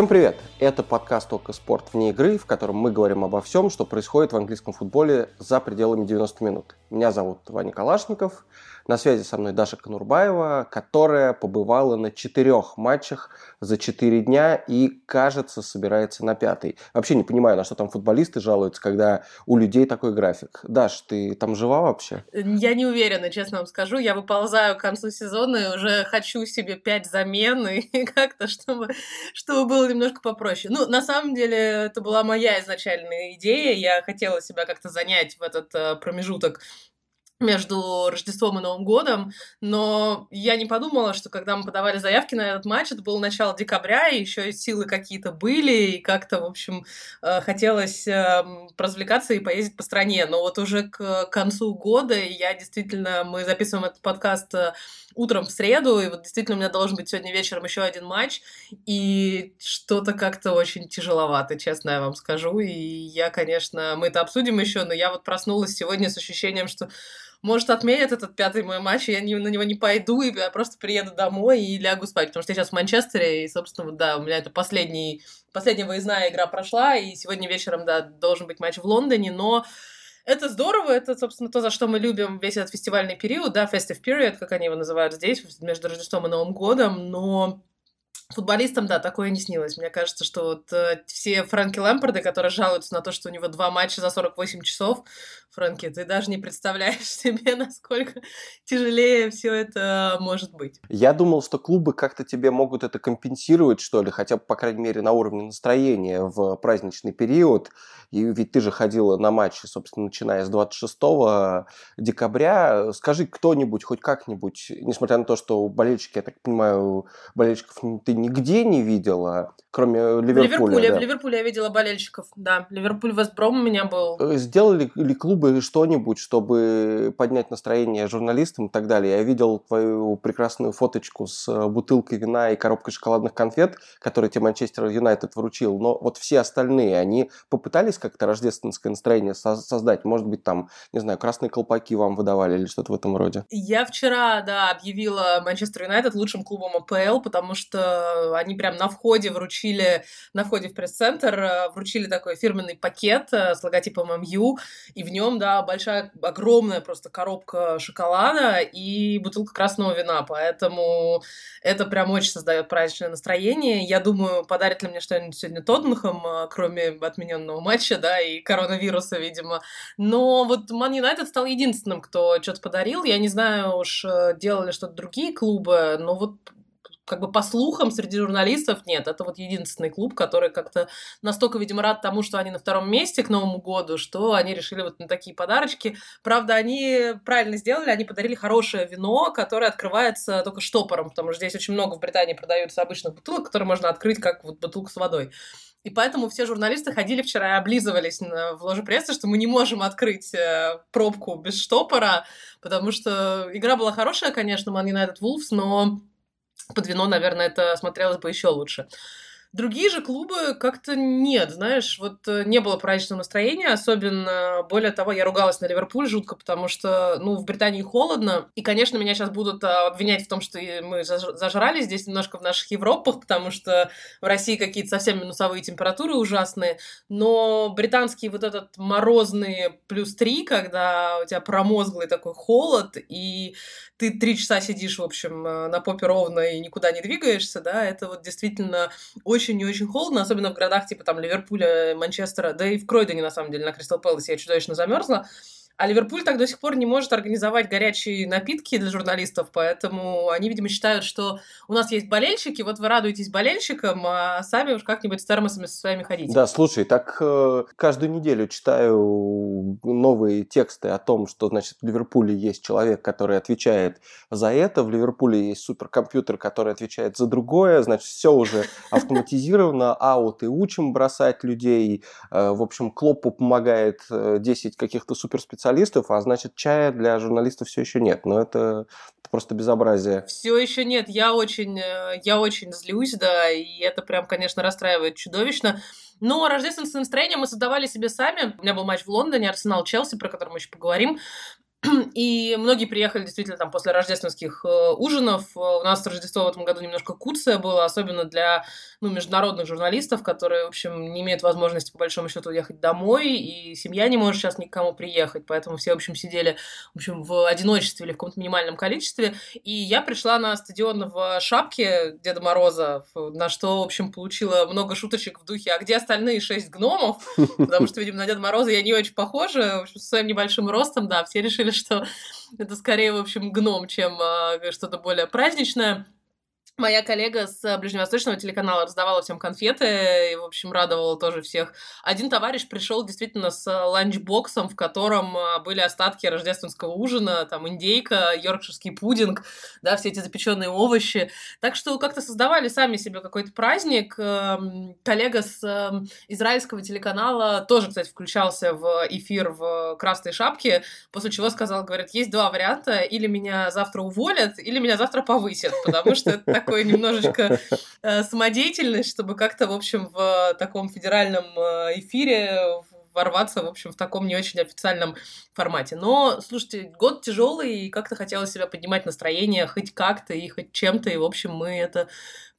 Всем привет! Это подкаст «Только спорт вне игры», в котором мы говорим обо всем, что происходит в английском футболе за пределами 90 минут. Меня зовут Ваня Калашников, на связи со мной Даша Конурбаева, которая побывала на четырех матчах за четыре дня и, кажется, собирается на пятый. Вообще не понимаю, на что там футболисты жалуются, когда у людей такой график. Даш, ты там жива вообще? Я не уверена, честно вам скажу. Я выползаю к концу сезона и уже хочу себе пять замен и как-то, чтобы, чтобы было немножко попроще. Ну, на самом деле, это была моя изначальная идея. Я хотела себя как-то занять в этот э, промежуток между Рождеством и Новым годом, но я не подумала, что когда мы подавали заявки на этот матч, это было начало декабря, и еще силы какие-то были, и как-то, в общем, э, хотелось эм, развлекаться и поездить по стране. Но вот уже к концу года я действительно, мы записываем этот подкаст э, утром в среду, и вот действительно у меня должен быть сегодня вечером еще один матч, и что-то как-то очень тяжеловато, честно я вам скажу, и я, конечно, мы это обсудим еще, но я вот проснулась сегодня с ощущением, что может, отменят этот пятый мой матч, и я не, на него не пойду, и я просто приеду домой и лягу спать, потому что я сейчас в Манчестере, и, собственно, да, у меня это последний, последняя выездная игра прошла, и сегодня вечером, да, должен быть матч в Лондоне, но это здорово, это, собственно, то, за что мы любим весь этот фестивальный период, да, festive period, как они его называют здесь, между Рождеством и Новым годом, но Футболистам, да, такое не снилось. Мне кажется, что вот э, все Фрэнки Лэмпорды, которые жалуются на то, что у него два матча за 48 часов, Фрэнки, ты даже не представляешь себе, насколько тяжелее все это может быть. Я думал, что клубы как-то тебе могут это компенсировать, что ли, хотя бы, по крайней мере, на уровне настроения в праздничный период. И ведь ты же ходила на матчи, собственно, начиная с 26 декабря. Скажи кто-нибудь, хоть как-нибудь, несмотря на то, что болельщики, я так понимаю, болельщиков ты нигде не видела, кроме Ливерпуля. В Ливерпуле, да. в Ливерпуле я видела болельщиков, да. Ливерпуль Вестбром у меня был. Э, сделали ли клубы что-нибудь, чтобы поднять настроение журналистам и так далее? Я видел твою прекрасную фоточку с э, бутылкой вина и коробкой шоколадных конфет, которые тебе Манчестер Юнайтед вручил, но вот все остальные, они попытались как-то рождественское настроение создать? Может быть, там, не знаю, красные колпаки вам выдавали или что-то в этом роде? Я вчера, да, объявила Манчестер Юнайтед лучшим клубом АПЛ, потому что они прям на входе вручили, на входе в пресс-центр э, вручили такой фирменный пакет э, с логотипом МЮ, и в нем, да, большая, огромная просто коробка шоколада и бутылка красного вина, поэтому это прям очень создает праздничное настроение. Я думаю, подарит ли мне что-нибудь сегодня Тоттенхэм, э, кроме отмененного матча, да, и коронавируса, видимо. Но вот Ман Юнайтед стал единственным, кто что-то подарил. Я не знаю уж, э, делали что-то другие клубы, но вот как бы по слухам среди журналистов нет. Это вот единственный клуб, который как-то настолько, видимо, рад тому, что они на втором месте к Новому году, что они решили вот на такие подарочки. Правда, они правильно сделали, они подарили хорошее вино, которое открывается только штопором, потому что здесь очень много в Британии продаются обычных бутылок, которые можно открыть как вот бутылку с водой. И поэтому все журналисты ходили вчера и облизывались в ложе прессы, что мы не можем открыть э, пробку без штопора, потому что игра была хорошая, конечно, Man United Wolves, но под вино, наверное, это смотрелось бы еще лучше. Другие же клубы как-то нет, знаешь, вот э, не было праздничного настроения, особенно, более того, я ругалась на Ливерпуль жутко, потому что, ну, в Британии холодно, и, конечно, меня сейчас будут а, обвинять в том, что мы зажрали здесь немножко в наших Европах, потому что в России какие-то совсем минусовые температуры ужасные, но британский вот этот морозный плюс три, когда у тебя промозглый такой холод, и ты три часа сидишь, в общем, э, на попе ровно и никуда не двигаешься, да, это вот действительно очень и очень холодно, особенно в городах типа там Ливерпуля, Манчестера, да и в Кройдоне, на самом деле, на Кристал Пэласе я чудовищно замерзла. А Ливерпуль так до сих пор не может организовать горячие напитки для журналистов, поэтому они, видимо, считают, что у нас есть болельщики, вот вы радуетесь болельщикам, а сами уж как-нибудь с термосами со своими ходите. Да, слушай, так э, каждую неделю читаю новые тексты о том, что, значит, в Ливерпуле есть человек, который отвечает за это, в Ливерпуле есть суперкомпьютер, который отвечает за другое, значит, все уже автоматизировано, ауты учим бросать людей, э, в общем, Клопу помогает 10 э, каких-то суперспециалистов, специалистов, а значит, чая для журналистов все еще нет. Но это, просто безобразие. Все еще нет. Я очень, э, я очень злюсь, да, и это прям, конечно, расстраивает чудовищно. Но рождественское настроение мы создавали себе сами. У меня был матч в Лондоне, Арсенал-Челси, про который мы еще поговорим. И многие приехали действительно там после рождественских э, ужинов. У нас Рождество в этом году немножко куция было, особенно для ну, международных журналистов, которые, в общем, не имеют возможности, по большому счету, уехать домой, и семья не может сейчас никому приехать, поэтому все, в общем, сидели, в общем, в одиночестве или в каком-то минимальном количестве. И я пришла на стадион в шапке Деда Мороза, на что, в общем, получила много шуточек в духе «А где остальные шесть гномов?» Потому что, видимо, на Деда Мороза я не очень похожа, в общем, со своим небольшим ростом, да, все решили, что это скорее, в общем, гном, чем э, что-то более праздничное. Моя коллега с ближневосточного телеканала раздавала всем конфеты и, в общем, радовала тоже всех. Один товарищ пришел действительно с ланчбоксом, в котором а, были остатки рождественского ужина, там индейка, йоркширский пудинг, да, все эти запеченные овощи. Так что как-то создавали сами себе какой-то праздник. Эм, коллега с эм, израильского телеканала тоже, кстати, включался в эфир в красной шапке, после чего сказал, говорит, есть два варианта, или меня завтра уволят, или меня завтра повысят, потому что это такой немножечко э, самодеятельность, чтобы как-то, в общем, в таком федеральном э, эфире ворваться, в общем, в таком не очень официальном формате. Но, слушайте, год тяжелый, и как-то хотелось себя поднимать настроение хоть как-то и хоть чем-то, и, в общем, мы это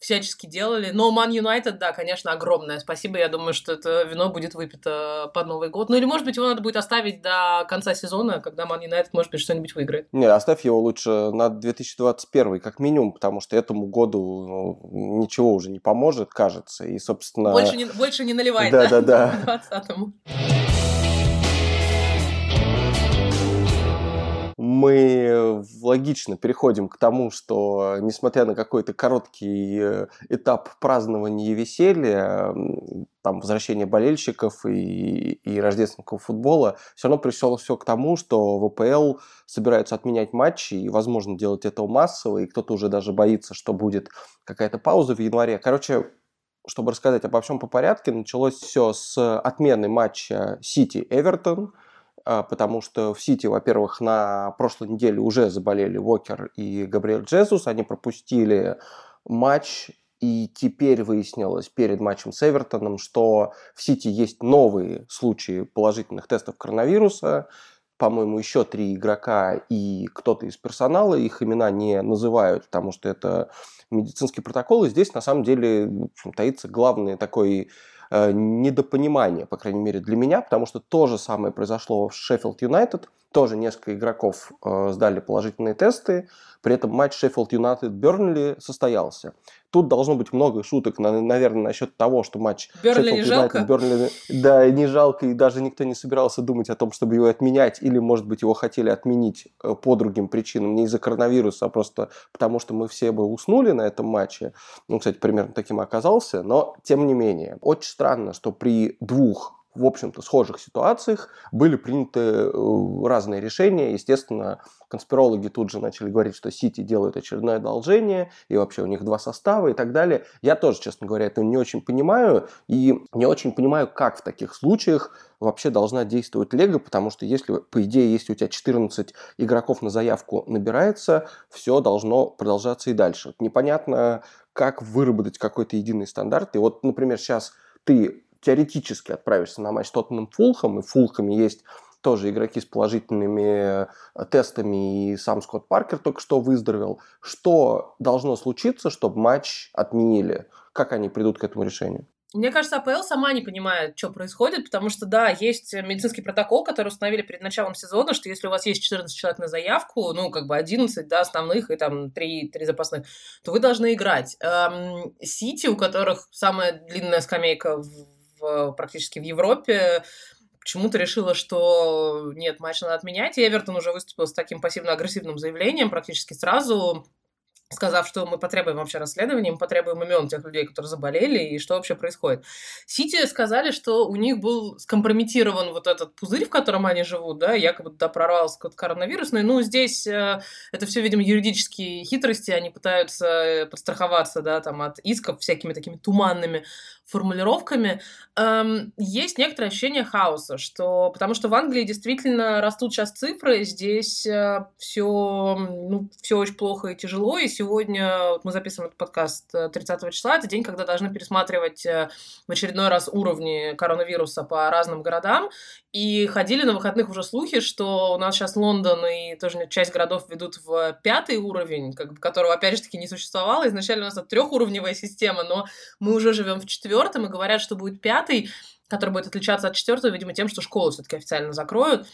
всячески делали. Но Man United, да, конечно, огромное спасибо. Я думаю, что это вино будет выпито под Новый год. Ну или, может быть, его надо будет оставить до конца сезона, когда Man United, может быть, что-нибудь выиграет. Не, оставь его лучше на 2021, как минимум, потому что этому году ну, ничего уже не поможет, кажется. И, собственно... Больше не, больше не наливай, да? Да, да, да. 20-му. Мы логично переходим к тому, что несмотря на какой-то короткий э, этап празднования и веселья, там, возвращения болельщиков и, и рождественского футбола, все равно пришло все к тому, что ВПЛ собираются отменять матчи, и, возможно, делать это массово, и кто-то уже даже боится, что будет какая-то пауза в январе. Короче, чтобы рассказать обо всем по порядке, началось все с отмены матча Сити-Эвертон – потому что в Сити, во-первых, на прошлой неделе уже заболели Уокер и Габриэль Джезус, они пропустили матч, и теперь выяснилось перед матчем с Эвертоном, что в Сити есть новые случаи положительных тестов коронавируса, по-моему, еще три игрока и кто-то из персонала, их имена не называют, потому что это медицинский протокол, и здесь на самом деле общем, таится главный такой недопонимание, по крайней мере для меня, потому что то же самое произошло в Шеффилд Юнайтед, тоже несколько игроков э, сдали положительные тесты, при этом матч Шеффилд Юнайтед Бернли состоялся. Тут должно быть много шуток, наверное, насчет того, что матч Бернли не жалко? Бернли, да, не жалко, и даже никто не собирался думать о том, чтобы его отменять, или, может быть, его хотели отменить э, по другим причинам, не из-за коронавируса, а просто потому, что мы все бы уснули на этом матче. Ну, кстати, примерно таким оказался, но тем не менее. Очень странно, что при двух в общем-то, схожих ситуациях были приняты э, разные решения. Естественно, конспирологи тут же начали говорить, что Сити делают очередное одолжение, и вообще у них два состава и так далее. Я тоже, честно говоря, это не очень понимаю, и не очень понимаю, как в таких случаях вообще должна действовать Лего, потому что если, по идее, если у тебя 14 игроков на заявку набирается, все должно продолжаться и дальше. Непонятно, как выработать какой-то единый стандарт. И вот, например, сейчас ты теоретически отправишься на матч с Тоттенхэм Фулхам, и в Фулхаме есть тоже игроки с положительными э, тестами, и сам Скотт Паркер только что выздоровел. Что должно случиться, чтобы матч отменили? Как они придут к этому решению? Мне кажется, АПЛ сама не понимает, что происходит, потому что, да, есть медицинский протокол, который установили перед началом сезона, что если у вас есть 14 человек на заявку, ну, как бы 11, да, основных и там 3, 3 запасных, то вы должны играть. Эм, Сити, у которых самая длинная скамейка в практически в Европе, почему-то решила, что нет, матч надо отменять. И Эвертон уже выступил с таким пассивно-агрессивным заявлением практически сразу сказав, что мы потребуем вообще расследования, мы потребуем имен тех людей, которые заболели, и что вообще происходит. Сити сказали, что у них был скомпрометирован вот этот пузырь, в котором они живут, да, якобы туда прорвался коронавирусный. Ну, здесь э, это все, видимо, юридические хитрости, они пытаются подстраховаться, да, там, от исков всякими такими туманными формулировками. Эм, есть некоторое ощущение хаоса, что потому что в Англии действительно растут сейчас цифры, здесь э, все, ну, все очень плохо и тяжело, и сегодня вот мы записываем этот подкаст 30 э, числа, это день, когда должны пересматривать э, в очередной раз уровни коронавируса по разным городам, и ходили на выходных уже слухи, что у нас сейчас Лондон и тоже часть городов ведут в пятый уровень, как бы, которого, опять же таки, не существовало. Изначально у нас это трехуровневая система, но мы уже живем в четвертом, и говорят, что будет пятый, который будет отличаться от четвертого, видимо, тем, что школы все-таки официально закроют.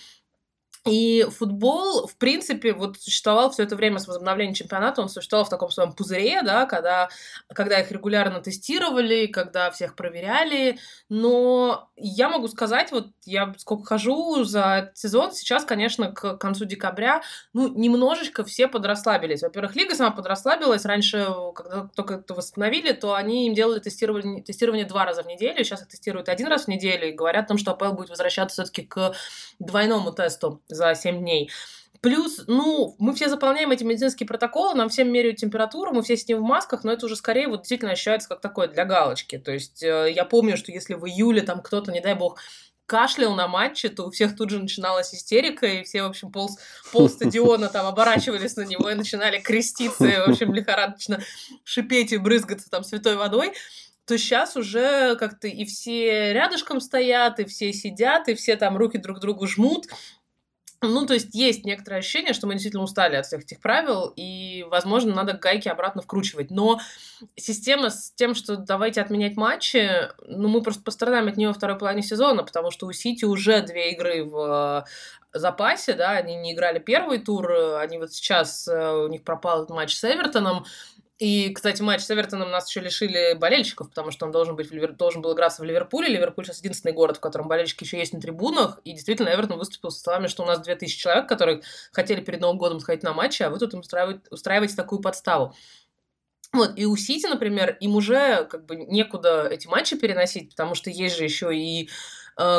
И футбол, в принципе, вот существовал все это время с возобновлением чемпионата, он существовал в таком своем пузыре, да, когда, когда их регулярно тестировали, когда всех проверяли. Но я могу сказать, вот я сколько хожу за сезон, сейчас, конечно, к концу декабря, ну, немножечко все подрасслабились. Во-первых, лига сама подрасслабилась. Раньше, когда только это восстановили, то они им делали тестирование, тестирование два раза в неделю. Сейчас их тестируют один раз в неделю и говорят о том, что АПЛ будет возвращаться все-таки к двойному тесту за 7 дней. Плюс, ну, мы все заполняем эти медицинские протоколы, нам всем меряют температуру, мы все сидим в масках, но это уже скорее вот действительно ощущается как такое для галочки. То есть э, я помню, что если в июле там кто-то, не дай бог, кашлял на матче, то у всех тут же начиналась истерика, и все, в общем, пол, пол стадиона там оборачивались на него и начинали креститься, и, в общем, лихорадочно шипеть и брызгаться там святой водой то сейчас уже как-то и все рядышком стоят, и все сидят, и все там руки друг другу жмут, ну, то есть есть некоторое ощущение, что мы действительно устали от всех этих правил, и, возможно, надо гайки обратно вкручивать. Но система с тем, что давайте отменять матчи, ну, мы просто пострадаем от нее во второй половине сезона, потому что у Сити уже две игры в э, запасе, да, они не играли первый тур, они вот сейчас, э, у них пропал матч с Эвертоном, и, кстати, матч с Эвертоном нас еще лишили болельщиков, потому что он должен, быть в Ливер... должен был играться в Ливерпуле. Ливерпуль сейчас единственный город, в котором болельщики еще есть на трибунах. И действительно, Эвертон выступил со словами, что у нас 2000 человек, которые хотели перед Новым годом сходить на матчи, а вы тут им устраиваете, устраиваете такую подставу. Вот, и у Сити, например, им уже как бы некуда эти матчи переносить, потому что есть же еще и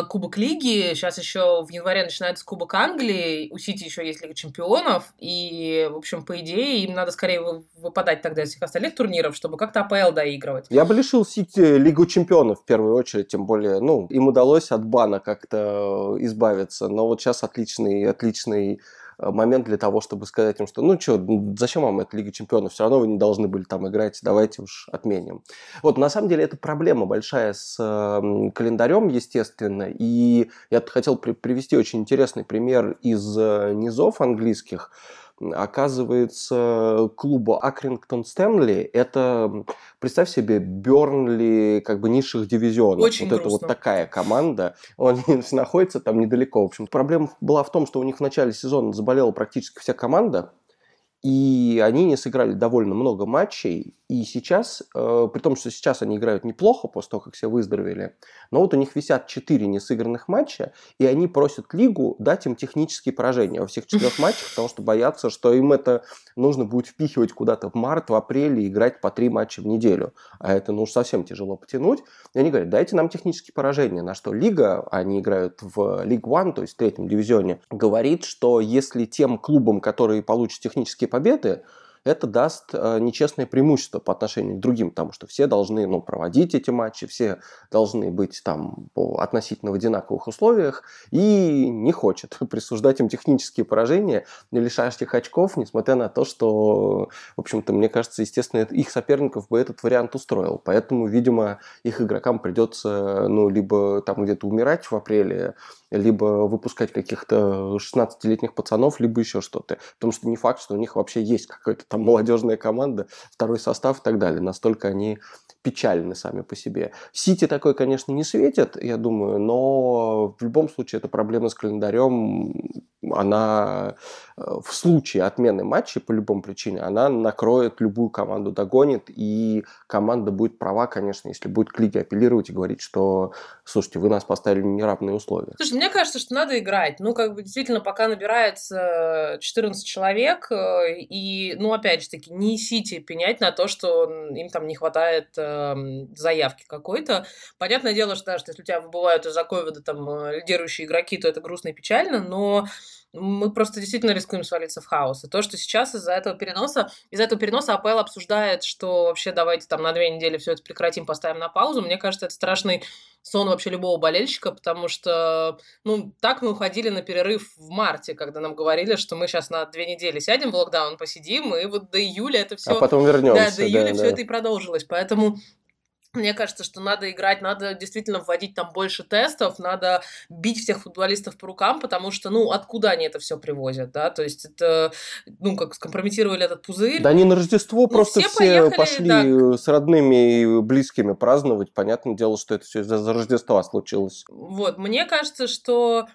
Кубок Лиги, сейчас еще в январе начинается Кубок Англии, у Сити еще есть Лига Чемпионов, и, в общем, по идее, им надо скорее выпадать тогда из всех остальных турниров, чтобы как-то АПЛ доигрывать. Я бы лишил Сити Лигу Чемпионов в первую очередь, тем более, ну, им удалось от бана как-то избавиться, но вот сейчас отличный, отличный Э, момент для того, чтобы сказать им, что ну что, зачем вам эта Лига Чемпионов, все равно вы не должны были там играть, давайте уж отменим. Вот, на самом деле, это проблема большая с э, календарем, естественно, и я хотел при привести очень интересный пример из э, низов английских, оказывается, клуба Акрингтон Стэнли, это, представь себе, Бернли как бы низших дивизионов. Очень вот грустно. это вот такая команда. Он находится там недалеко. В общем, проблема была в том, что у них в начале сезона заболела практически вся команда. И они не сыграли довольно много матчей. И сейчас, э, при том, что сейчас они играют неплохо после того, как все выздоровели, но вот у них висят 4 несыгранных матча, и они просят лигу дать им технические поражения во всех четырех матчах, потому что боятся, что им это нужно будет впихивать куда-то в март, в апреле, играть по 3 матча в неделю. А это ну уж совсем тяжело потянуть. И они говорят, дайте нам технические поражения. На что лига, они играют в League One, то есть в третьем дивизионе, говорит, что если тем клубам, которые получат технические победы, это даст э, нечестное преимущество по отношению к другим, потому что все должны ну, проводить эти матчи, все должны быть там относительно в одинаковых условиях, и не хочет присуждать им технические поражения, не лишаешь их очков, несмотря на то, что, в общем-то, мне кажется, естественно, их соперников бы этот вариант устроил. Поэтому, видимо, их игрокам придется, ну, либо там где-то умирать в апреле, либо выпускать каких-то 16-летних пацанов, либо еще что-то. Потому что не факт, что у них вообще есть какая-то там молодежная команда, второй состав и так далее. Настолько они печальны сами по себе. Сити такой, конечно, не светит, я думаю, но в любом случае эта проблема с календарем, она в случае отмены матча по любым причине, она накроет любую команду, догонит, и команда будет права, конечно, если будет к лиге апеллировать и говорить, что, слушайте, вы нас поставили в неравные условия. Слушай, мне кажется, что надо играть. Ну, как бы действительно, пока набирается 14 человек, э, и, ну, опять же таки, не Сити пенять на то, что им там не хватает э, заявки какой-то. Понятное дело, что, да, что если у тебя выбывают из-за ковида там э, лидирующие игроки, то это грустно и печально, но мы просто действительно рискуем свалиться в хаос. И то, что сейчас из-за этого переноса, из-за этого переноса АПЛ обсуждает, что вообще давайте там на две недели все это прекратим, поставим на паузу, мне кажется, это страшный сон вообще любого болельщика, потому что, ну, так мы уходили на перерыв в марте, когда нам говорили, что мы сейчас на две недели сядем в локдаун, посидим, и вот до июля это все... А потом вернемся. Да, до июля да, все да. это и продолжилось. Поэтому мне кажется, что надо играть, надо действительно вводить там больше тестов, надо бить всех футболистов по рукам, потому что, ну, откуда они это все привозят, да, то есть это, ну, как скомпрометировали этот пузырь. Да они на Рождество ну, просто все, все пошли да. с родными и близкими праздновать, понятное дело, что это все из-за Рождества случилось. Вот, мне кажется, что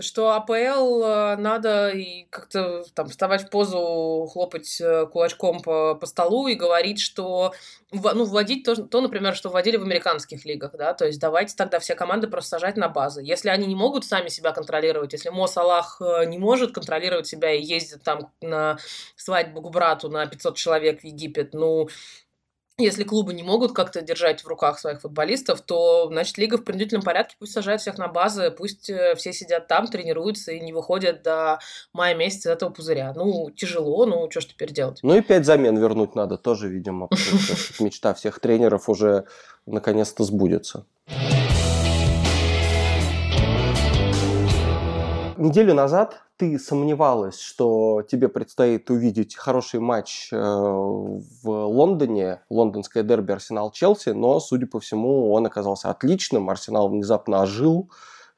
что АПЛ э, надо и как-то там вставать в позу, хлопать э, кулачком по, по столу и говорить, что ну, вводить то, то, например, что вводили в американских лигах, да, то есть давайте тогда все команды просто сажать на базы. Если они не могут сами себя контролировать, если Мо Салах э, не может контролировать себя и ездит там на свадьбу к брату на 500 человек в Египет, ну, если клубы не могут как-то держать в руках своих футболистов, то, значит, лига в принудительном порядке пусть сажает всех на базы, пусть э, все сидят там, тренируются и не выходят до мая месяца этого пузыря. Ну, тяжело, ну, что ж теперь делать? Ну и пять замен вернуть надо тоже, видимо, мечта всех тренеров уже наконец-то сбудется. Неделю назад ты сомневалась, что тебе предстоит увидеть хороший матч э, в Лондоне, лондонское дерби Арсенал-Челси, но, судя по всему, он оказался отличным. Арсенал внезапно ожил,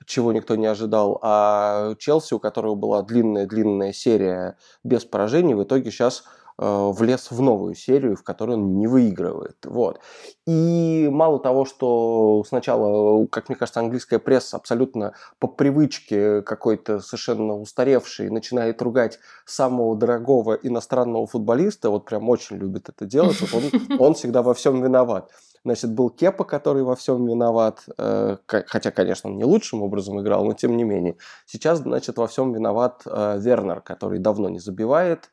чего никто не ожидал. А Челси, у которого была длинная-длинная серия без поражений, в итоге сейчас влез в новую серию, в которой он не выигрывает. Вот. И мало того, что сначала, как мне кажется, английская пресса абсолютно по привычке какой-то совершенно устаревший начинает ругать самого дорогого иностранного футболиста, вот прям очень любит это делать, вот он, он всегда во всем виноват. Значит, был Кепа, который во всем виноват, э, хотя, конечно, он не лучшим образом играл, но тем не менее. Сейчас, значит, во всем виноват э, Вернер, который давно не забивает,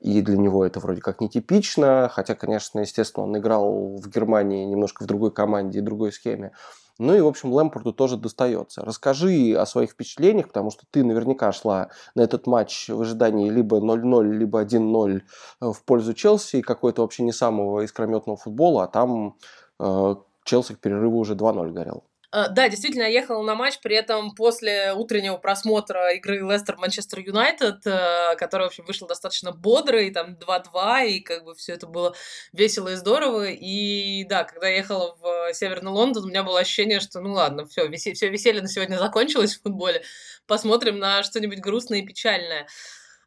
и для него это вроде как нетипично, хотя, конечно, естественно, он играл в Германии немножко в другой команде и другой схеме. Ну и, в общем, Лэмпорду тоже достается. Расскажи о своих впечатлениях, потому что ты наверняка шла на этот матч в ожидании либо 0-0, либо 1-0 в пользу Челси, какой-то вообще не самого искрометного футбола, а там э, Челси к перерыву уже 2-0 горел. Э, да, действительно, я ехала на матч, при этом после утреннего просмотра игры Лестер-Манчестер Юнайтед, э, которая, в общем, вышла достаточно бодрой, там 2-2, и как бы все это было весело и здорово. И да, когда я ехала в Северный Лондон, у меня было ощущение, что ну ладно, все, весе- все веселье на сегодня закончилось в футболе, посмотрим на что-нибудь грустное и печальное.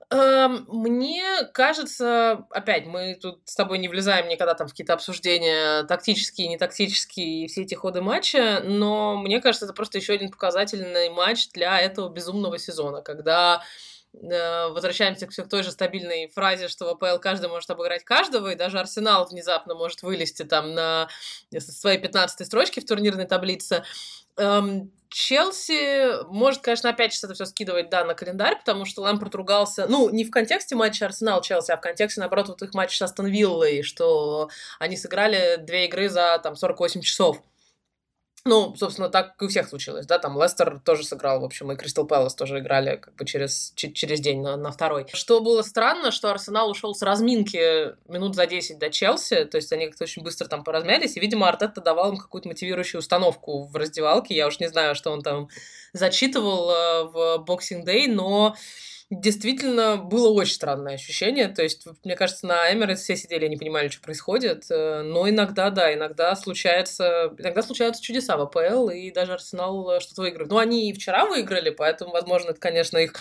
Эм, мне кажется, опять, мы тут с тобой не влезаем никогда там в какие-то обсуждения тактические, не тактические и все эти ходы матча, но мне кажется, это просто еще один показательный матч для этого безумного сезона, когда э, возвращаемся все к той же стабильной фразе, что в АПЛ каждый может обыграть каждого, и даже Арсенал внезапно может вылезти там на своей 15 строчке в турнирной таблице. Эм, Челси может, конечно, опять это все скидывать, да, на календарь, потому что Лэмпорт ругался, ну, не в контексте матча Арсенал-Челси, а в контексте, наоборот, вот их матча с Астон Виллой, что они сыграли две игры за, там, 48 часов. Ну, собственно, так и у всех случилось, да, там Лестер тоже сыграл, в общем, и Кристал Пэлас тоже играли как бы через, через день на, на второй. Что было странно, что Арсенал ушел с разминки минут за 10 до Челси, то есть они как-то очень быстро там поразмялись, и, видимо, Артетта давал им какую-то мотивирующую установку в раздевалке, я уж не знаю, что он там зачитывал э, в Boxing Day, но действительно было очень странное ощущение. То есть, мне кажется, на Эмirates все сидели и не понимали, что происходит. Э, но иногда, да, иногда случается, иногда случаются чудеса в АПЛ, и даже Арсенал э, что-то выигрывает. Ну, они и вчера выиграли, поэтому, возможно, это, конечно, их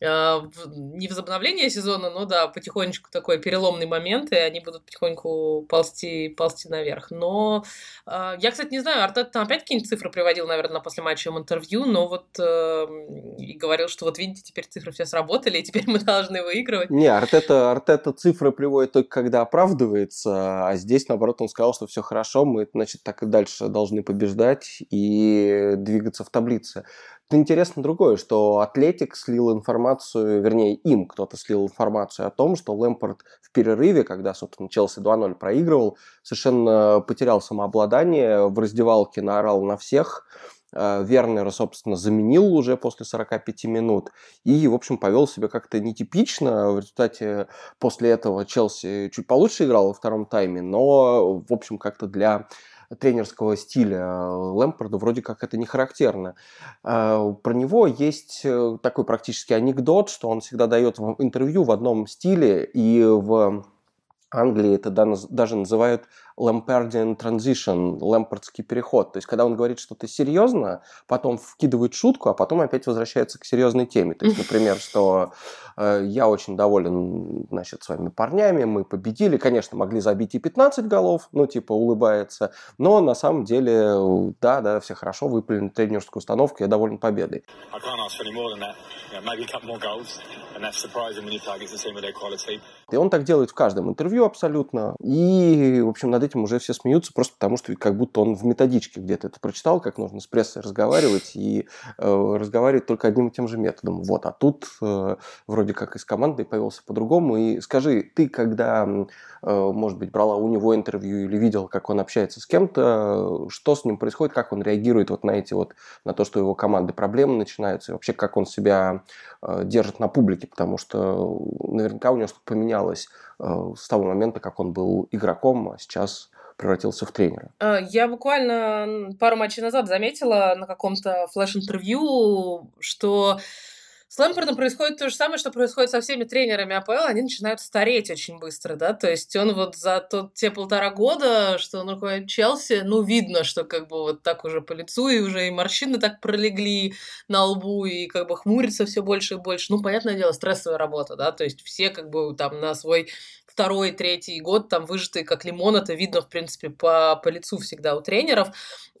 не возобновление сезона, но да, потихонечку такой переломный момент, и они будут потихоньку ползти, ползти наверх. Но э, я, кстати, не знаю, Артет там опять какие-нибудь цифры приводил, наверное, на после матча интервью, но вот э, и говорил, что вот видите, теперь цифры все сработали, и теперь мы должны выигрывать. Не, Артета, Артета цифры приводит только когда оправдывается, а здесь, наоборот, он сказал, что все хорошо, мы, значит, так и дальше должны побеждать и двигаться в таблице. Интересно другое, что Атлетик слил информацию, вернее, им кто-то слил информацию о том, что Лэмпорт в перерыве, когда, собственно, Челси 2-0 проигрывал, совершенно потерял самообладание, в раздевалке наорал на всех, Э, Вернера, собственно, заменил уже после 45 минут и, в общем, повел себя как-то нетипично. В результате после этого Челси чуть получше играл во втором тайме, но, в общем, как-то для тренерского стиля Лэмпорда вроде как это не характерно. Э, про него есть э, такой практически анекдот, что он всегда дает интервью в одном стиле и в Англии это даже называют Lampardian transition, лэмпардский переход. То есть, когда он говорит что-то серьезно, потом вкидывает шутку, а потом опять возвращается к серьезной теме. То есть, например, что э, я очень доволен, значит, с вами парнями, мы победили. Конечно, могли забить и 15 голов, ну, типа, улыбается. Но на самом деле, да, да, все хорошо, выпали на тренерскую установку, я доволен победой. И он так делает в каждом интервью абсолютно. И, в общем, над этим уже все смеются, просто потому что как будто он в методичке где-то это прочитал, как нужно с прессой разговаривать, и э, разговаривать только одним и тем же методом. Вот, а тут э, вроде как из команды повелся по-другому. И скажи, ты когда, э, может быть, брала у него интервью или видел, как он общается с кем-то, что с ним происходит, как он реагирует вот на эти вот, на то, что его команды проблемы начинаются, и вообще как он себя э, держит на публике, потому что наверняка у него что-то поменялось э, с того момента, как он был игроком, а сейчас превратился в тренера? Э, я буквально пару матчей назад заметила на каком-то флеш-интервью, что с Лэмпордом происходит то же самое, что происходит со всеми тренерами АПЛ, они начинают стареть очень быстро, да, то есть он вот за тот, те полтора года, что он руководит Челси, ну, видно, что как бы вот так уже по лицу, и уже и морщины так пролегли на лбу, и как бы хмурится все больше и больше. Ну, понятное дело, стрессовая работа, да, то есть все как бы там на свой второй, третий год там выжатые как лимон, это видно, в принципе, по, по лицу всегда у тренеров.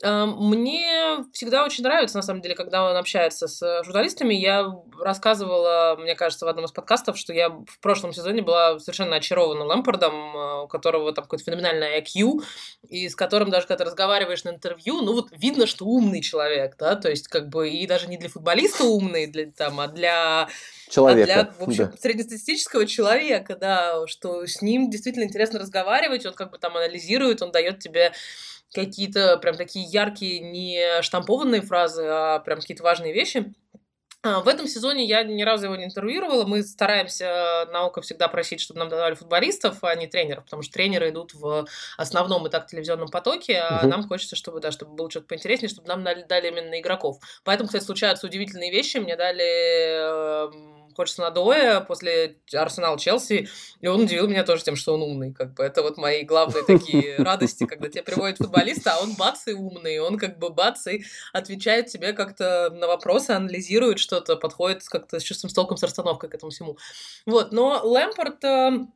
Эм, мне всегда очень нравится, на самом деле, когда он общается с журналистами. Я рассказывала, мне кажется, в одном из подкастов, что я в прошлом сезоне была совершенно очарована Лэмпордом, э, у которого там какой-то феноменальный IQ, и с которым даже когда ты разговариваешь на интервью, ну вот видно, что умный человек, да, то есть как бы и даже не для футболиста умный, для, там, а для человека. А для, в общем, да. среднестатистического человека, да, что с ним действительно интересно разговаривать, он как бы там анализирует, он дает тебе какие-то прям такие яркие, не штампованные фразы, а прям какие-то важные вещи. А, в этом сезоне я ни разу его не интервьюировала. Мы стараемся на око всегда просить, чтобы нам давали футболистов, а не тренеров, потому что тренеры идут в основном и так телевизионном потоке, а угу. нам хочется, чтобы, да, чтобы было что-то поинтереснее, чтобы нам дали, дали именно игроков. Поэтому, кстати, случаются удивительные вещи. Мне дали Ходжсона Доя после Арсенал Челси, и он удивил меня тоже тем, что он умный. Как бы это вот мои главные такие радости, когда тебе приводят футболиста, а он бац и умный, он как бы бац и отвечает тебе как-то на вопросы, анализирует что-то, подходит как-то с чувством, с толком, с расстановкой к этому всему. Вот, но Лэмпорт эм,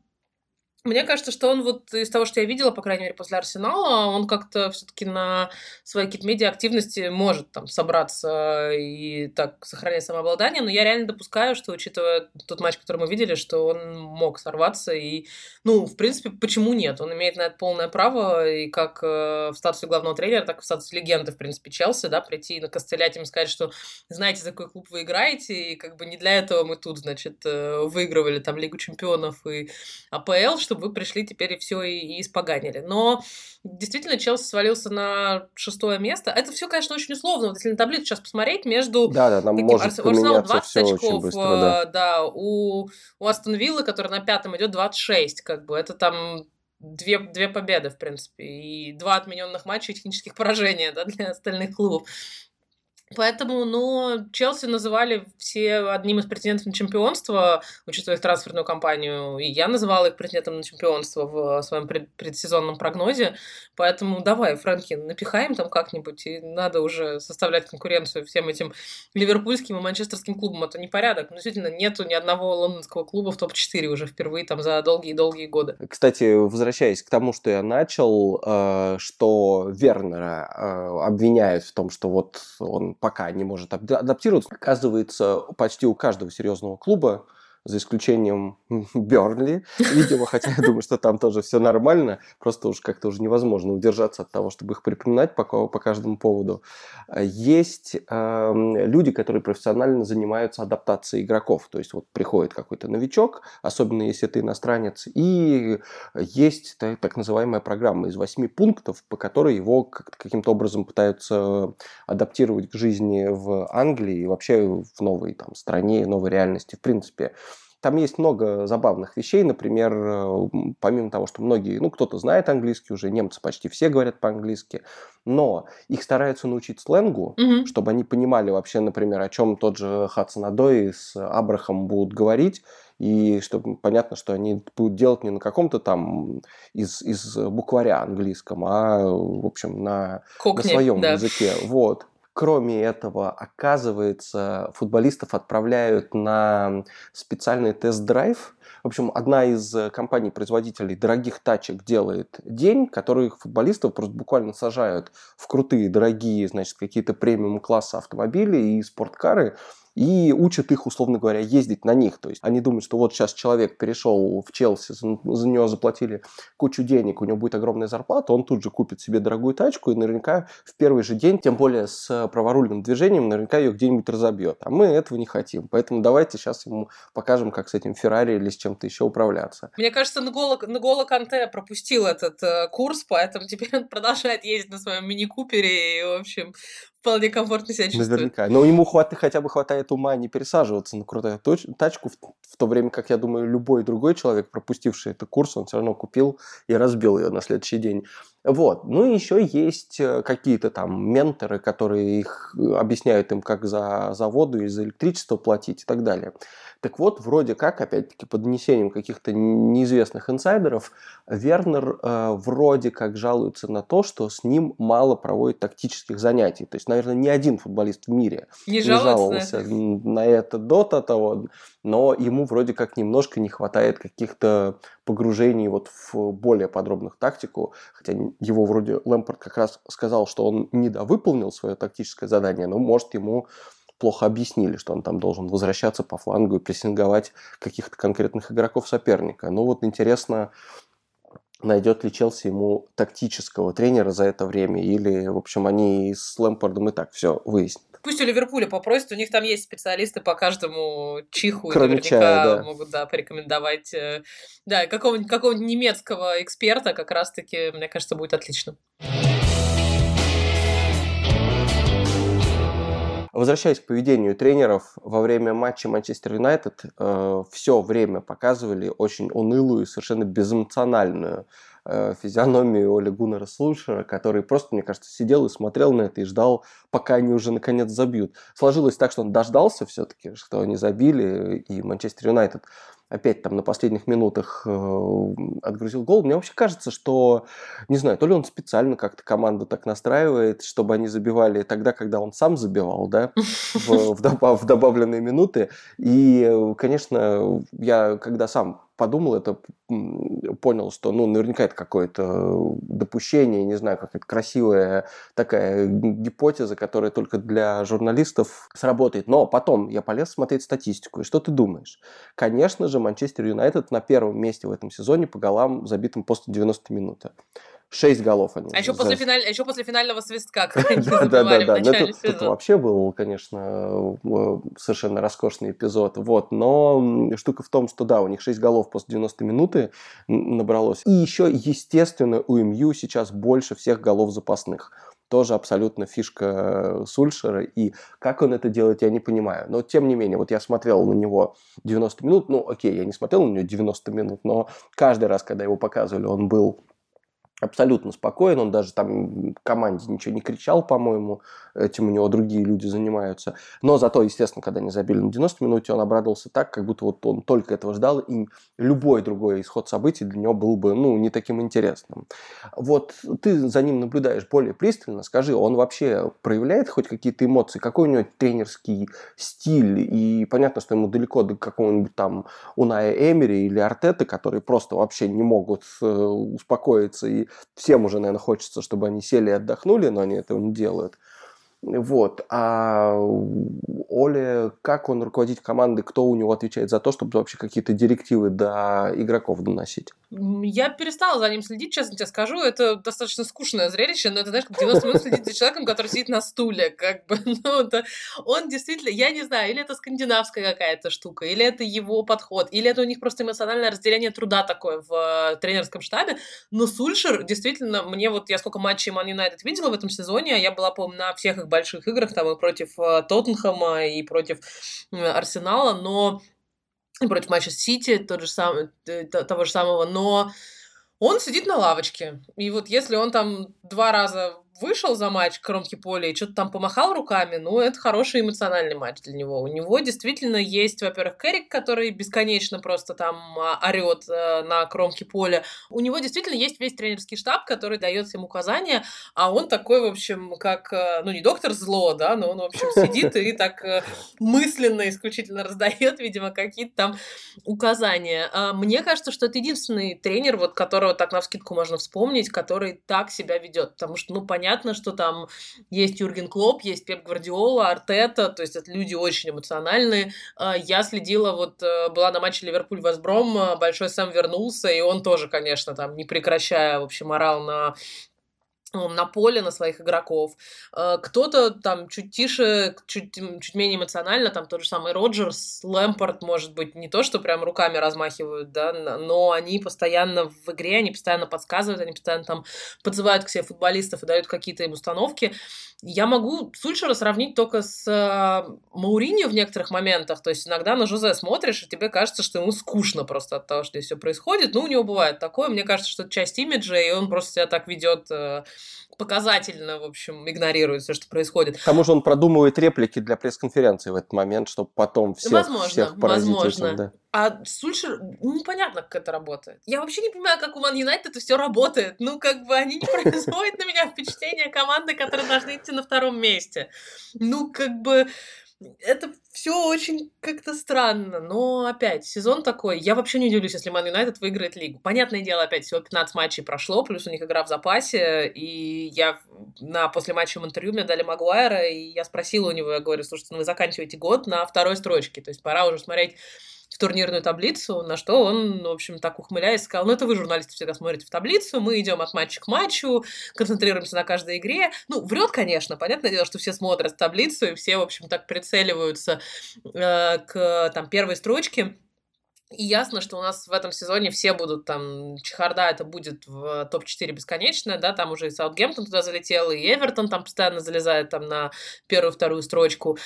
мне кажется, что он вот из того, что я видела, по крайней мере, после Арсенала, он как-то все-таки на свои какие-то медиа-активности может там собраться и так сохранять самообладание, но я реально допускаю, что, учитывая тот матч, который мы видели, что он мог сорваться, и, ну, в принципе, почему нет? Он имеет на это полное право, и как э, в статусе главного тренера, так и в статусе легенды, в принципе, Челси, да, прийти и накостылять им сказать, что знаете, за какой клуб вы играете, и как бы не для этого мы тут, значит, э, выигрывали там Лигу Чемпионов и АПЛ, чтобы вы пришли теперь и все и, и испоганили. Но действительно Челси свалился на шестое место. Это все, конечно, очень условно. Вот если на таблицу сейчас посмотреть, между да, да, нам каким, может Арсенал 20 очков, быстро, да. Э, да, у, у Астон Виллы, который на пятом идет 26, как бы это там две, две победы, в принципе, и два отмененных матча и технических поражения да, для остальных клубов. Поэтому, ну, Челси называли все одним из претендентов на чемпионство, учитывая их трансферную кампанию, и я называла их претендентом на чемпионство в своем пред предсезонном прогнозе. Поэтому давай, Фрэнки, напихаем там как-нибудь, и надо уже составлять конкуренцию всем этим ливерпульским и манчестерским клубам. Это непорядок. Ну, действительно, нету ни одного лондонского клуба в топ-4 уже впервые там за долгие-долгие годы. Кстати, возвращаясь к тому, что я начал, э, что Вернера э, обвиняют в том, что вот он пока не может адаптироваться. Оказывается, почти у каждого серьезного клуба за исключением Бернли, видимо, хотя я думаю, что там тоже все нормально, просто уж как-то уже невозможно удержаться от того, чтобы их припоминать по, по каждому поводу. Есть э, люди, которые профессионально занимаются адаптацией игроков, то есть вот приходит какой-то новичок, особенно если это иностранец, и есть так, так называемая программа из восьми пунктов, по которой его каким-то образом пытаются адаптировать к жизни в Англии и вообще в новой там, стране, новой реальности в принципе. Там есть много забавных вещей, например, э, помимо того, что многие, ну, кто-то знает английский уже, немцы почти все говорят по-английски, но их стараются научить сленгу, mm-hmm. чтобы они понимали вообще, например, о чем тот же Хадсон Адой с Абрахом будут говорить, и чтобы понятно, что они будут делать не на каком-то там из, из букваря английском, а, в общем, на, на своем да. языке. Вот. Кроме этого, оказывается, футболистов отправляют на специальный тест-драйв. В общем, одна из компаний-производителей дорогих тачек делает день, который футболистов просто буквально сажают в крутые, дорогие, значит, какие-то премиум-класса автомобили и спорткары, и учат их, условно говоря, ездить на них. То есть они думают, что вот сейчас человек перешел в Челси, за, него заплатили кучу денег, у него будет огромная зарплата, он тут же купит себе дорогую тачку и наверняка в первый же день, тем более с праворульным движением, наверняка ее где-нибудь разобьет. А мы этого не хотим. Поэтому давайте сейчас ему покажем, как с этим Феррари или с чем-то еще управляться. Мне кажется, Нгола, Нгола Канте пропустил этот э, курс, поэтому теперь он продолжает ездить на своем мини-купере и, в общем, вполне комфортно себя чувствует. Наверняка. Но ему хват, хотя бы хватает ума не пересаживаться на крутую точ, тачку, в, в то время как, я думаю, любой другой человек, пропустивший этот курс, он все равно купил и разбил ее на следующий день. Вот. Ну и еще есть э, какие-то там менторы, которые их э, объясняют им, как за, за воду и за электричество платить и так далее. Так вот, вроде как, опять-таки, под донесением каких-то неизвестных инсайдеров, Вернер э, вроде как жалуется на то, что с ним мало проводит тактических занятий. То есть, наверное, ни один футболист в мире не, не жаловался это. на это до того, но ему вроде как немножко не хватает каких-то погружений вот в более подробных тактику, хотя его вроде Лэмпорт как раз сказал, что он недовыполнил свое тактическое задание, но может ему плохо объяснили, что он там должен возвращаться по флангу и прессинговать каких-то конкретных игроков соперника. Ну вот интересно, найдет ли Челси ему тактического тренера за это время, или, в общем, они с Лэмпордом и так все выяснят. Пусть у Ливерпуля попросят, у них там есть специалисты по каждому чиху, Кроме наверняка чая, да. могут, да, порекомендовать, э, да, какого-нибудь какого немецкого эксперта как раз-таки, мне кажется, будет отлично. Возвращаясь к поведению тренеров, во время матча Манчестер Юнайтед э, все время показывали очень унылую совершенно безэмоциональную физиономию Оли Гуннера Слушера, который просто, мне кажется, сидел и смотрел на это и ждал, пока они уже наконец забьют. Сложилось так, что он дождался все-таки, что они забили, и Манчестер Юнайтед опять там на последних минутах э, отгрузил гол. Мне вообще кажется, что, не знаю, то ли он специально как-то команду так настраивает, чтобы они забивали тогда, когда он сам забивал, да, в, в, добав, в добавленные минуты. И, конечно, я когда сам подумал это, понял, что, ну, наверняка это какое-то допущение, не знаю, какая-то красивая такая гипотеза, которая только для журналистов сработает. Но потом я полез смотреть статистику, и что ты думаешь? Конечно же, Манчестер Юнайтед на первом месте в этом сезоне по голам, забитым после 90 минуты. 6 голов они. А еще, после, финаль... а еще после финального свистка, да, да, да. Ну, это, вообще был, конечно, э, совершенно роскошный эпизод. Вот. Но штука в том, что да, у них 6 голов после 90 минуты набралось. И еще, естественно, у МЮ сейчас больше всех голов запасных тоже абсолютно фишка Сульшера, и как он это делает, я не понимаю. Но, тем не менее, вот я смотрел на него 90 минут, ну, окей, я не смотрел на него 90 минут, но каждый раз, когда его показывали, он был абсолютно спокоен, он даже там команде ничего не кричал, по-моему, этим у него другие люди занимаются. Но зато, естественно, когда они забили на 90 минуте, он обрадовался так, как будто вот он только этого ждал, и любой другой исход событий для него был бы, ну, не таким интересным. Вот ты за ним наблюдаешь более пристально, скажи, он вообще проявляет хоть какие-то эмоции, какой у него тренерский стиль, и понятно, что ему далеко до какого-нибудь там Уная Эмери или Артеты, которые просто вообще не могут э, успокоиться, и всем уже, наверное, хочется, чтобы они сели и отдохнули, но они этого не делают. Вот. А Оля, как он руководитель команды, кто у него отвечает за то, чтобы вообще какие-то директивы до игроков доносить? Я перестала за ним следить, честно тебе скажу. Это достаточно скучное зрелище, но это, знаешь, как 90 минут следить за человеком, который сидит на стуле. Как бы, ну, это, он действительно, я не знаю, или это скандинавская какая-то штука, или это его подход, или это у них просто эмоциональное разделение труда такое в э, тренерском штабе. Но Сульшер, действительно, мне вот, я сколько матчей Man United видела в этом сезоне, я была, по на всех их больших играх, там и против э, Тоттенхэма, и против Арсенала, но и против матча Сити, тот же самый, того же самого, но он сидит на лавочке. И вот если он там два раза вышел за матч кромки поля и что-то там помахал руками, ну, это хороший эмоциональный матч для него. У него действительно есть, во-первых, Керрик, который бесконечно просто там а, орет э, на кромке поля. У него действительно есть весь тренерский штаб, который дает всем указания, а он такой, в общем, как, э, ну, не доктор зло, да, но он, в общем, сидит и так э, мысленно исключительно раздает, видимо, какие-то там указания. А мне кажется, что это единственный тренер, вот которого так на вскидку можно вспомнить, который так себя ведет, потому что, ну, понятно, понятно, что там есть Юрген Клоп, есть Пеп Гвардиола, Артета, то есть это люди очень эмоциональные. А, я следила, вот э, была на матче Ливерпуль-Весбром, э, Большой Сэм вернулся, и он тоже, конечно, там, не прекращая, в общем, орал на на поле на своих игроков. Э, кто-то там чуть тише, чуть, чуть менее эмоционально, там тот же самый Роджерс, Лэмпорт, может быть, не то, что прям руками размахивают, да, но они постоянно в игре, они постоянно подсказывают, они постоянно там подзывают к себе футболистов и дают какие-то им установки. Я могу Сульшера сравнить только с э, Мауриньо в некоторых моментах. То есть иногда на Жозе смотришь, и тебе кажется, что ему скучно просто от того, что здесь все происходит. Ну, у него бывает такое. Мне кажется, что это часть имиджа, и он просто себя так ведет э, показательно, в общем, игнорирует все, что происходит. К тому же он продумывает реплики для пресс-конференции в этот момент, чтобы потом всех, возможно, всех поразить возможно. этим. Да. А Сульшер, непонятно, как это работает. Я вообще не понимаю, как у Ман Юнайтед это все работает. Ну, как бы они не производят на меня впечатление команды, которые должны идти на втором месте. Ну, как бы это все очень как-то странно, но опять, сезон такой. Я вообще не удивлюсь, если Ман Юнайтед выиграет лигу. Понятное дело, опять, всего 15 матчей прошло, плюс у них игра в запасе, и я на после матча интервью мне дали Магуайра, и я спросила у него, я говорю, слушайте, ну вы заканчиваете год на второй строчке, то есть пора уже смотреть в турнирную таблицу, на что он, в общем, так ухмыляясь, сказал, ну, это вы, журналисты, всегда смотрите в таблицу, мы идем от матча к матчу, концентрируемся на каждой игре. Ну, врет, конечно, понятное дело, что все смотрят таблицу, и все, в общем, так прицеливаются э, к, там, первой строчке. И ясно, что у нас в этом сезоне все будут там, Чехарда это будет в топ-4 бесконечно, да, там уже и Саутгемптон туда залетел, и Эвертон там постоянно залезает там на первую-вторую строчку,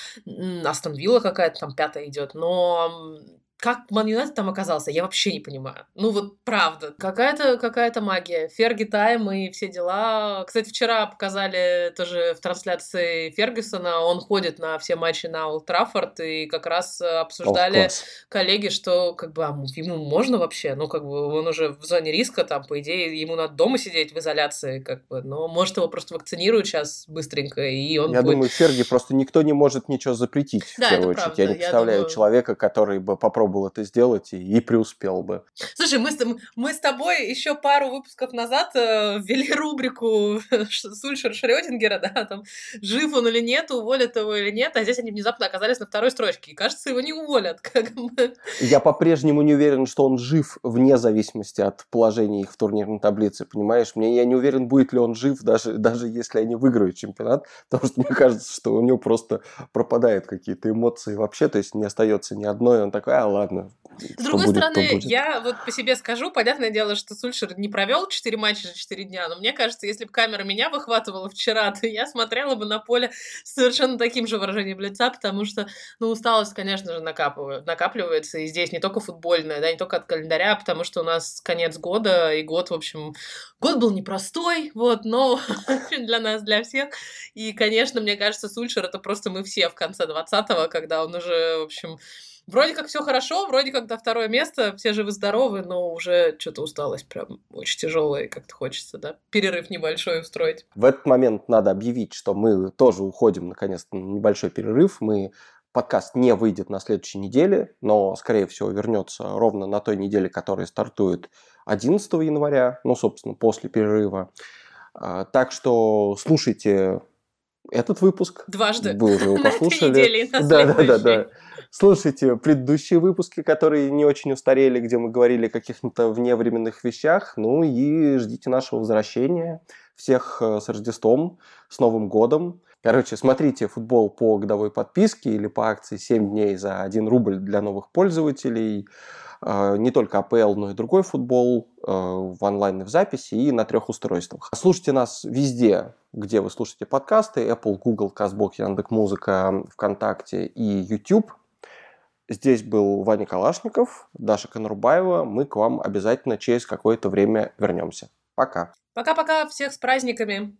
Астон Вилла какая-то там пятая идет, но как Ман Юнайтед там оказался, я вообще не понимаю. Ну вот правда. Какая-то какая магия. Ферги Тайм и все дела. Кстати, вчера показали тоже в трансляции Фергюсона. Он ходит на все матчи на Олд Траффорд и как раз обсуждали oh, коллеги, что как бы а, ему можно вообще? Ну как бы он уже в зоне риска, там по идее ему надо дома сидеть в изоляции, как бы. Но может его просто вакцинируют сейчас быстренько и он Я будет... думаю, Ферги просто никто не может ничего запретить да, в первую очередь. Правда. Я не представляю думаю... человека, который бы попробовал попробовал это сделать и, и преуспел бы. Слушай, мы с, мы с тобой еще пару выпусков назад э, ввели рубрику Сульшер Шрёдингера, да, там, жив он или нет, уволят его или нет, а здесь они внезапно оказались на второй строчке, и кажется, его не уволят. Как бы. Я по-прежнему не уверен, что он жив вне зависимости от положения их в турнирной таблице, понимаешь? Мне я не уверен, будет ли он жив, даже, даже если они выиграют чемпионат, потому что мне кажется, что у него просто пропадают какие-то эмоции вообще, то есть не остается ни одной, он такой, а ладно. С другой будет, стороны, я вот по себе скажу, понятное дело, что Сульшер не провел 4 матча за 4 дня, но мне кажется, если бы камера меня выхватывала вчера, то я смотрела бы на поле с совершенно таким же выражением лица, потому что, ну, усталость, конечно же, накапывает, накапливается, и здесь не только футбольная, да, не только от календаря, потому что у нас конец года, и год, в общем, год был непростой, вот, но для нас, для всех, и, конечно, мне кажется, Сульшер это просто мы все в конце 20-го, когда он уже, в общем, Вроде как все хорошо, вроде как до второе место, все живы-здоровы, но уже что-то усталость прям очень тяжелая, и как-то хочется, да, перерыв небольшой устроить. В этот момент надо объявить, что мы тоже уходим, наконец-то, на небольшой перерыв. Мы подкаст не выйдет на следующей неделе, но, скорее всего, вернется ровно на той неделе, которая стартует 11 января, ну, собственно, после перерыва. А, так что слушайте этот выпуск. Дважды. Вы уже его На этой послушали. неделе и на Да, да, да, да. Слушайте предыдущие выпуски, которые не очень устарели, где мы говорили о каких-то вневременных вещах. Ну и ждите нашего возвращения. Всех э, с Рождеством, с Новым годом. Короче, смотрите футбол по годовой подписке или по акции 7 дней за 1 рубль для новых пользователей. Э, Не только АПЛ, но и другой футбол э, в онлайн и в записи и на трех устройствах. Слушайте нас везде, где вы слушаете подкасты. Apple, Google, CastBox, Яндекс.Музыка, ВКонтакте и YouTube. Здесь был Ваня Калашников, Даша Конурбаева. Мы к вам обязательно через какое-то время вернемся. Пока. Пока-пока, всех с праздниками.